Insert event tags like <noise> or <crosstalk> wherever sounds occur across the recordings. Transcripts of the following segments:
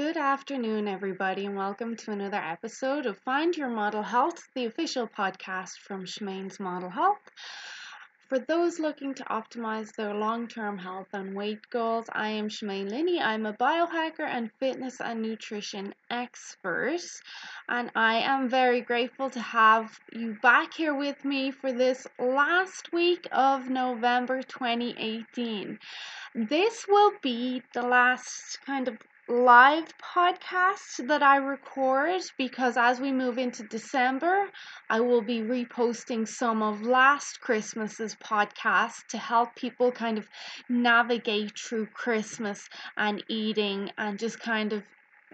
Good afternoon, everybody, and welcome to another episode of Find Your Model Health, the official podcast from Shemane's Model Health. For those looking to optimize their long term health and weight goals, I am Shemane Linney. I'm a biohacker and fitness and nutrition expert, and I am very grateful to have you back here with me for this last week of November 2018. This will be the last kind of live podcast that I record because as we move into December, I will be reposting some of last Christmas's podcast to help people kind of navigate through Christmas and eating and just kind of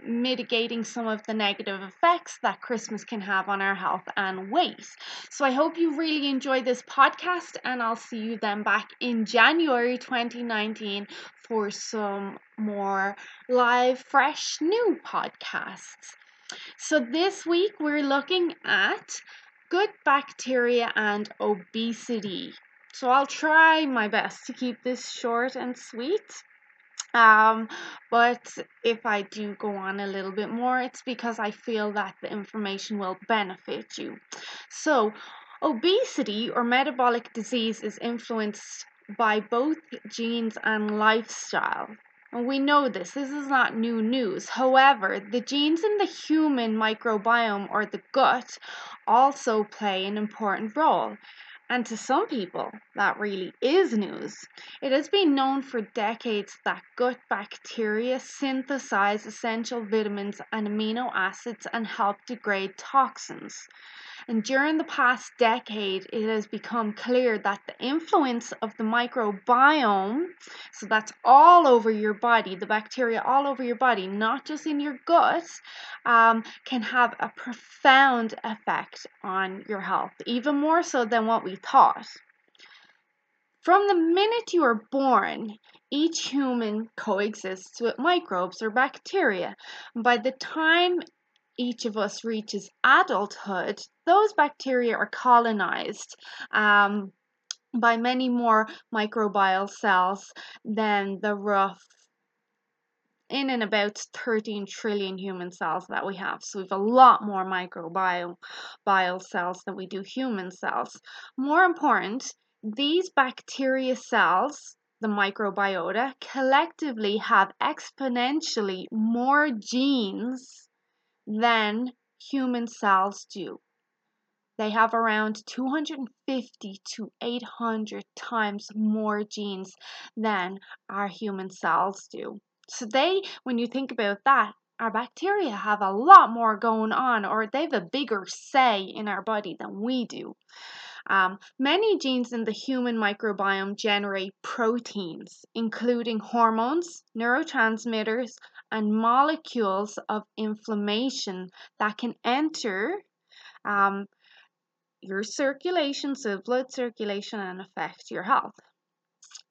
mitigating some of the negative effects that Christmas can have on our health and weight. So I hope you really enjoy this podcast and I'll see you then back in January 2019 for some more live, fresh, new podcasts. So this week we're looking at good bacteria and obesity. So I'll try my best to keep this short and sweet. Um, but if I do go on a little bit more, it's because I feel that the information will benefit you. So, obesity or metabolic disease is influenced by both genes and lifestyle. And we know this, this is not new news. However, the genes in the human microbiome or the gut also play an important role. And to some people, that really is news. It has been known for decades that gut bacteria synthesize essential vitamins and amino acids and help degrade toxins. And during the past decade, it has become clear that the influence of the microbiome, so that's all over your body, the bacteria all over your body, not just in your gut, um, can have a profound effect on your health, even more so than what we thought. From the minute you are born, each human coexists with microbes or bacteria. By the time each of us reaches adulthood, those bacteria are colonized um, by many more microbial cells than the rough in and about 13 trillion human cells that we have. So we have a lot more microbial cells than we do human cells. More important, these bacteria cells, the microbiota, collectively have exponentially more genes than human cells do. They have around 250 to 800 times more genes than our human cells do. So, they, when you think about that, our bacteria have a lot more going on, or they have a bigger say in our body than we do. Um, many genes in the human microbiome generate proteins, including hormones, neurotransmitters, and molecules of inflammation that can enter um, your circulation, so blood circulation, and affect your health.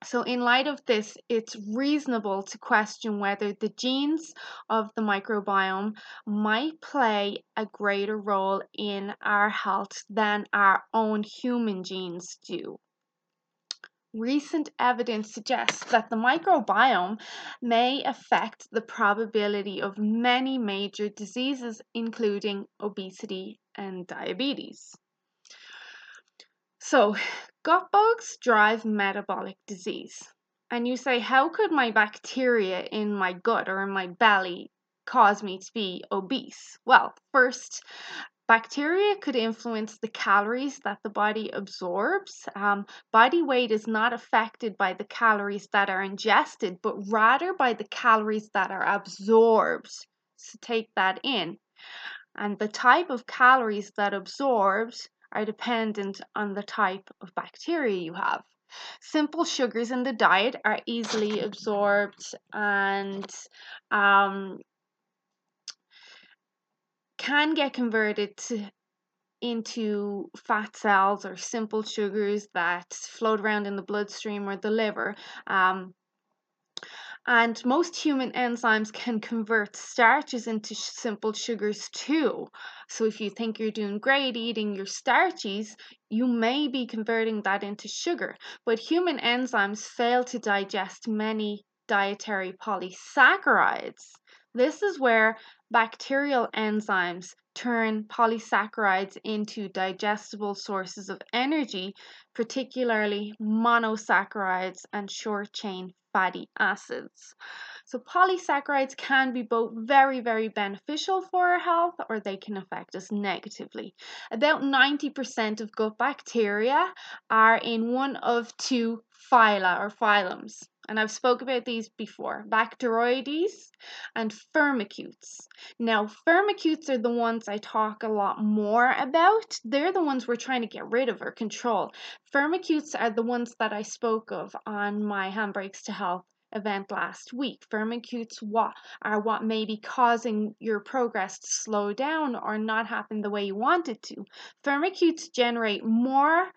So, in light of this, it's reasonable to question whether the genes of the microbiome might play a greater role in our health than our own human genes do. Recent evidence suggests that the microbiome may affect the probability of many major diseases, including obesity and diabetes. So, gut bugs drive metabolic disease. And you say, how could my bacteria in my gut or in my belly cause me to be obese? Well, first, Bacteria could influence the calories that the body absorbs. Um, body weight is not affected by the calories that are ingested, but rather by the calories that are absorbed. So take that in. And the type of calories that absorbs are dependent on the type of bacteria you have. Simple sugars in the diet are easily absorbed and um, can get converted to, into fat cells or simple sugars that float around in the bloodstream or the liver. Um, and most human enzymes can convert starches into simple sugars too. So, if you think you're doing great eating your starches, you may be converting that into sugar. But human enzymes fail to digest many dietary polysaccharides. This is where bacterial enzymes turn polysaccharides into digestible sources of energy, particularly monosaccharides and short chain fatty acids. So, polysaccharides can be both very, very beneficial for our health or they can affect us negatively. About 90% of gut bacteria are in one of two phyla or phylums and I've spoke about these before, Bacteroides and Firmicutes. Now, Firmicutes are the ones I talk a lot more about. They're the ones we're trying to get rid of or control. Firmicutes are the ones that I spoke of on my Handbrakes to Health event last week. Firmicutes what are what may be causing your progress to slow down or not happen the way you want it to. Firmicutes generate more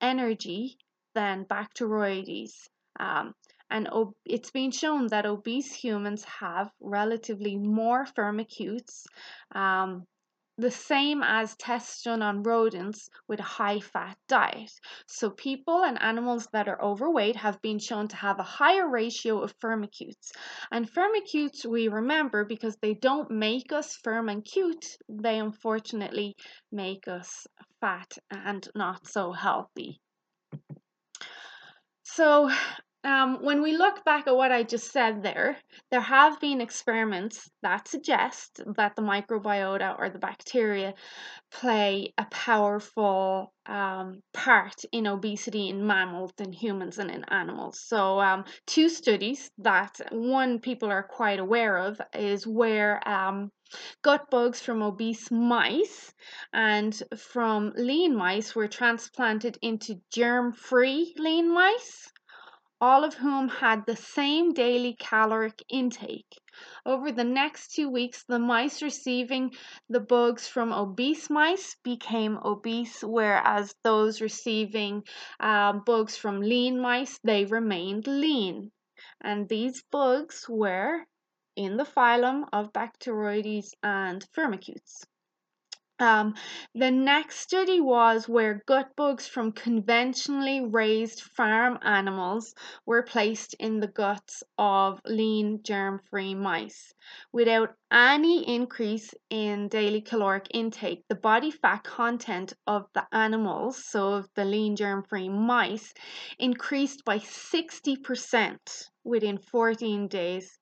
energy than Bacteroides. Um, and ob- it's been shown that obese humans have relatively more firmicutes, um, the same as tests done on rodents with a high fat diet. So, people and animals that are overweight have been shown to have a higher ratio of firmicutes. And firmicutes, we remember because they don't make us firm and cute, they unfortunately make us fat and not so healthy. So, um, when we look back at what I just said there, there have been experiments that suggest that the microbiota or the bacteria play a powerful um, part in obesity in mammals and humans and in animals. So, um, two studies that one people are quite aware of is where um, gut bugs from obese mice and from lean mice were transplanted into germ free lean mice all of whom had the same daily caloric intake. Over the next two weeks, the mice receiving the bugs from obese mice became obese, whereas those receiving um, bugs from lean mice, they remained lean. And these bugs were in the phylum of Bacteroides and Firmicutes. Um, the next study was where gut bugs from conventionally raised farm animals were placed in the guts of lean germ free mice. Without any increase in daily caloric intake, the body fat content of the animals, so of the lean germ free mice, increased by 60% within 14 days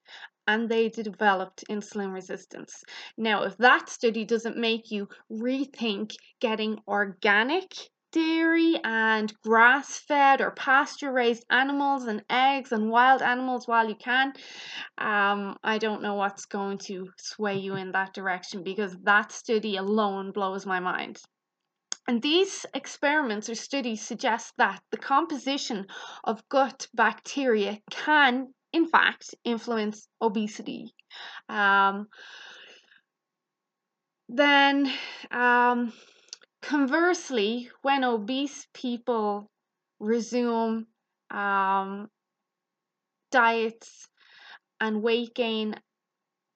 and they developed insulin resistance. Now, if that study doesn't make you rethink getting organic dairy and grass fed or pasture raised animals and eggs and wild animals while you can, um, I don't know what's going to sway you in that direction because that study alone blows my mind. And these experiments or studies suggest that the composition of gut bacteria can in fact, influence obesity. Um, then, um, conversely, when obese people resume um, diets and weight gain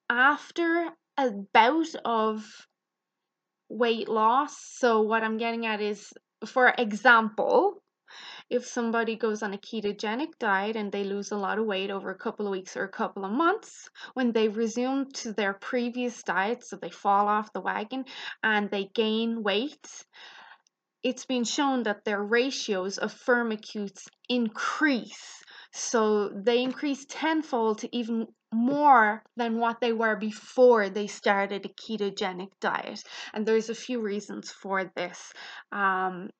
after a bout of weight loss, so what I'm getting at is, for example, if somebody goes on a ketogenic diet and they lose a lot of weight over a couple of weeks or a couple of months, when they resume to their previous diet, so they fall off the wagon and they gain weight, it's been shown that their ratios of firmicutes increase. So they increase tenfold to even more than what they were before they started a ketogenic diet. And there's a few reasons for this. Um,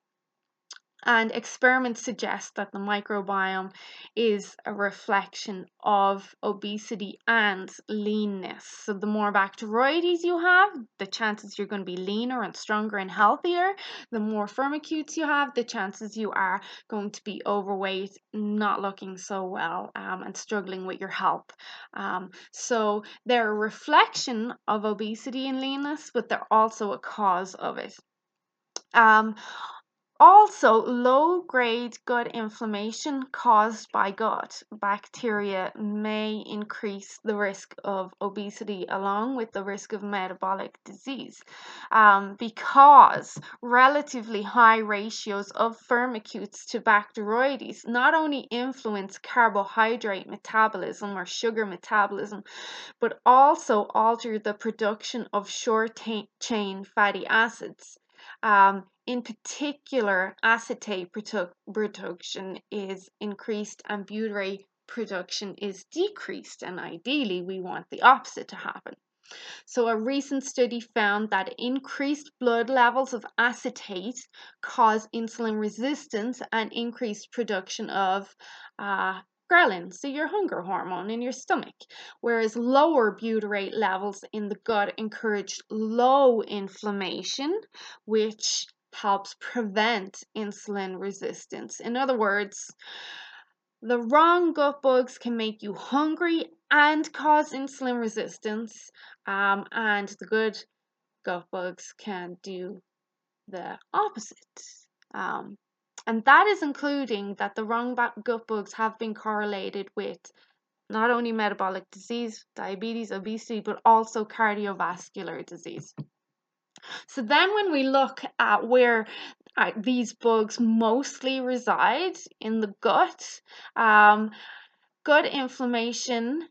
and experiments suggest that the microbiome is a reflection of obesity and leanness. So, the more Bacteroides you have, the chances you're going to be leaner and stronger and healthier. The more Firmicutes you have, the chances you are going to be overweight, not looking so well, um, and struggling with your health. Um, so, they're a reflection of obesity and leanness, but they're also a cause of it. Um, also, low grade gut inflammation caused by gut bacteria may increase the risk of obesity along with the risk of metabolic disease um, because relatively high ratios of firmicutes to Bacteroides not only influence carbohydrate metabolism or sugar metabolism, but also alter the production of short chain fatty acids. Um, in particular, acetate production is increased and butyrate production is decreased, and ideally, we want the opposite to happen. So, a recent study found that increased blood levels of acetate cause insulin resistance and increased production of uh, ghrelin, so your hunger hormone in your stomach, whereas lower butyrate levels in the gut encourage low inflammation, which helps prevent insulin resistance. In other words, the wrong gut bugs can make you hungry and cause insulin resistance, um, and the good gut bugs can do the opposite. Um, and that is including that the wrong gut bugs have been correlated with not only metabolic disease, diabetes, obesity, but also cardiovascular disease. So then when we look at where uh, these bugs mostly reside in the gut, um, gut inflammation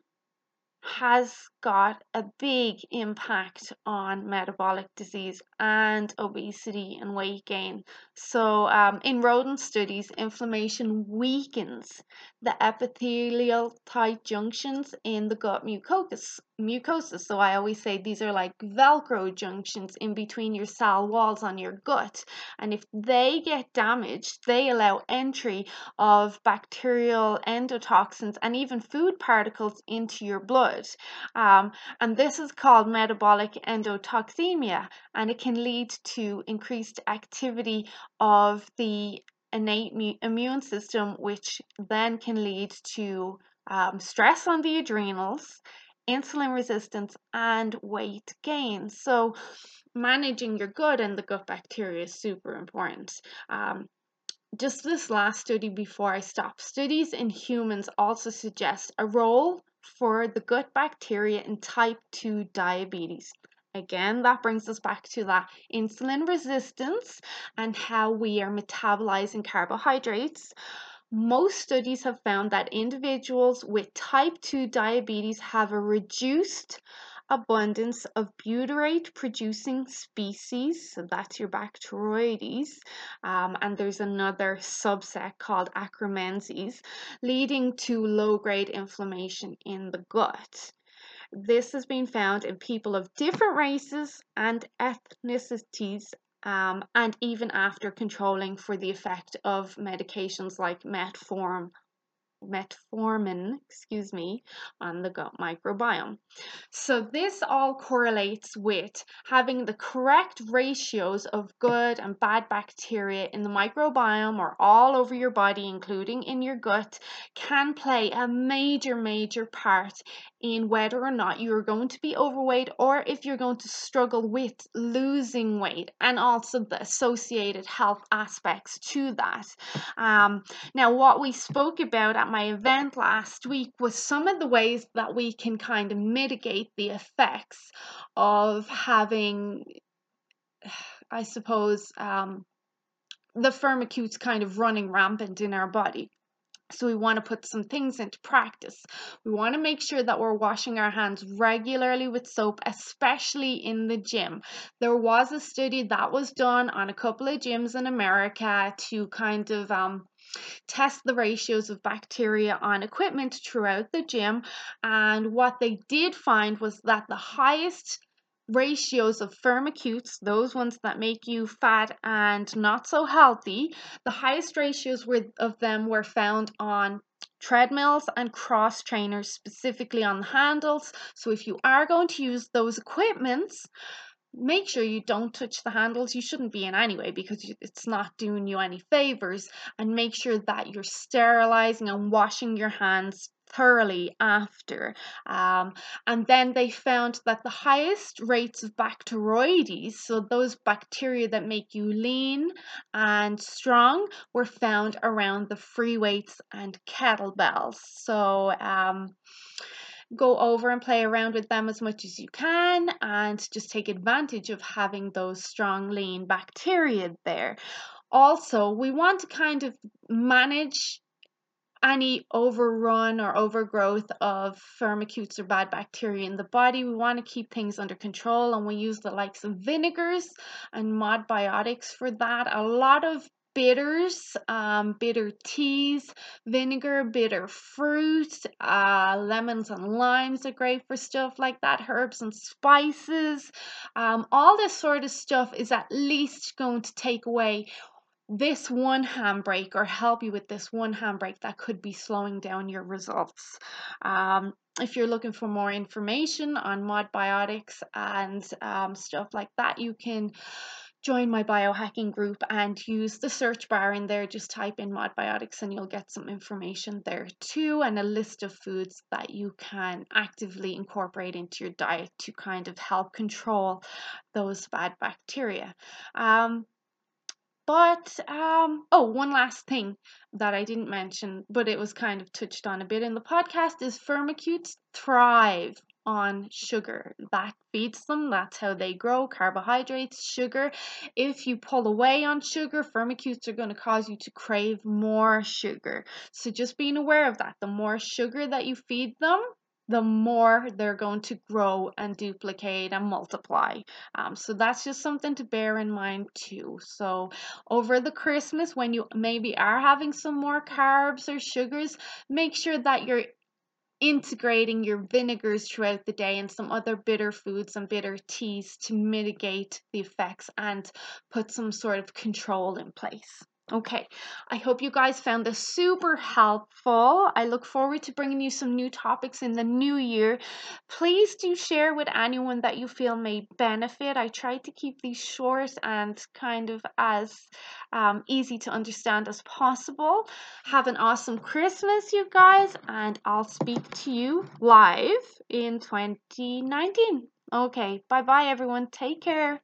has got a big impact on metabolic disease and obesity and weight gain. So, um, in rodent studies, inflammation weakens the epithelial tight junctions in the gut mucus, mucosa. So, I always say these are like Velcro junctions in between your cell walls on your gut. And if they get damaged, they allow entry of bacterial endotoxins and even food particles into your blood. Um, and this is called metabolic endotoxemia, and it can lead to increased activity of the innate immune system, which then can lead to um, stress on the adrenals, insulin resistance, and weight gain. So, managing your gut and the gut bacteria is super important. Um, just this last study before I stop, studies in humans also suggest a role for the gut bacteria in type 2 diabetes. Again, that brings us back to that insulin resistance and how we are metabolizing carbohydrates. Most studies have found that individuals with type 2 diabetes have a reduced abundance of butyrate producing species, so that's your Bacteroides, um, and there's another subset called Akkermansias, leading to low grade inflammation in the gut. This has been found in people of different races and ethnicities um, and even after controlling for the effect of medications like metformin metformin, excuse me, on the gut microbiome. So this all correlates with having the correct ratios of good and bad bacteria in the microbiome or all over your body, including in your gut, can play a major, major part in whether or not you're going to be overweight or if you're going to struggle with losing weight and also the associated health aspects to that. Um, now, what we spoke about at my event last week was some of the ways that we can kind of mitigate the effects of having, <sighs> I suppose, um, the firmicutes kind of running rampant in our body. So we want to put some things into practice. We want to make sure that we're washing our hands regularly with soap, especially in the gym. There was a study that was done on a couple of gyms in America to kind of um, test the ratios of bacteria on equipment throughout the gym. And what they did find was that the highest ratios of firmicutes, those ones that make you fat and not so healthy, the highest ratios were, of them were found on treadmills and cross trainers, specifically on the handles. So if you are going to use those equipments, make sure you don't touch the handles. You shouldn't be in anyway because it's not doing you any favors. And make sure that you're sterilizing and washing your hands thoroughly after. Um, and then they found that the highest rates of Bacteroides, so those bacteria that make you lean and strong, were found around the free weights and kettlebells. So, um, go over and play around with them as much as you can and just take advantage of having those strong lean bacteria there. Also, we want to kind of manage any overrun or overgrowth of firmicutes or bad bacteria in the body. We want to keep things under control and we use the likes of vinegars and modbiotics for that. A lot of bitters, um, bitter teas, vinegar, bitter fruit, uh, lemons and limes are great for stuff like that, herbs and spices. Um, all this sort of stuff is at least going to take away this one handbrake or help you with this one handbrake that could be slowing down your results. Um, if you're looking for more information on modbiotics and um, stuff like that, you can join my biohacking group and use the search bar in there. Just type in modbiotics and you'll get some information there too, and a list of foods that you can actively incorporate into your diet to kind of help control those bad bacteria. Um, but um, oh, one last thing that I didn't mention, but it was kind of touched on a bit in the podcast is firmicutes thrive on sugar. That feeds them, that's how they grow. Carbohydrates, sugar. If you pull away on sugar, firmicutes are going to cause you to crave more sugar. So just being aware of that. The more sugar that you feed them, the more they're going to grow and duplicate and multiply. Um, so that's just something to bear in mind too. So over the Christmas, when you maybe are having some more carbs or sugars, make sure that you're integrating your vinegars throughout the day and some other bitter foods and bitter teas to mitigate the effects and put some sort of control in place. Okay, I hope you guys found this super helpful. I look forward to bringing you some new topics in the new year. Please do share with anyone that you feel may benefit. I try to keep these short and kind of as um, easy to understand as possible. Have an awesome Christmas, you guys, and I'll speak to you live in 2019. Okay, bye bye, everyone. Take care.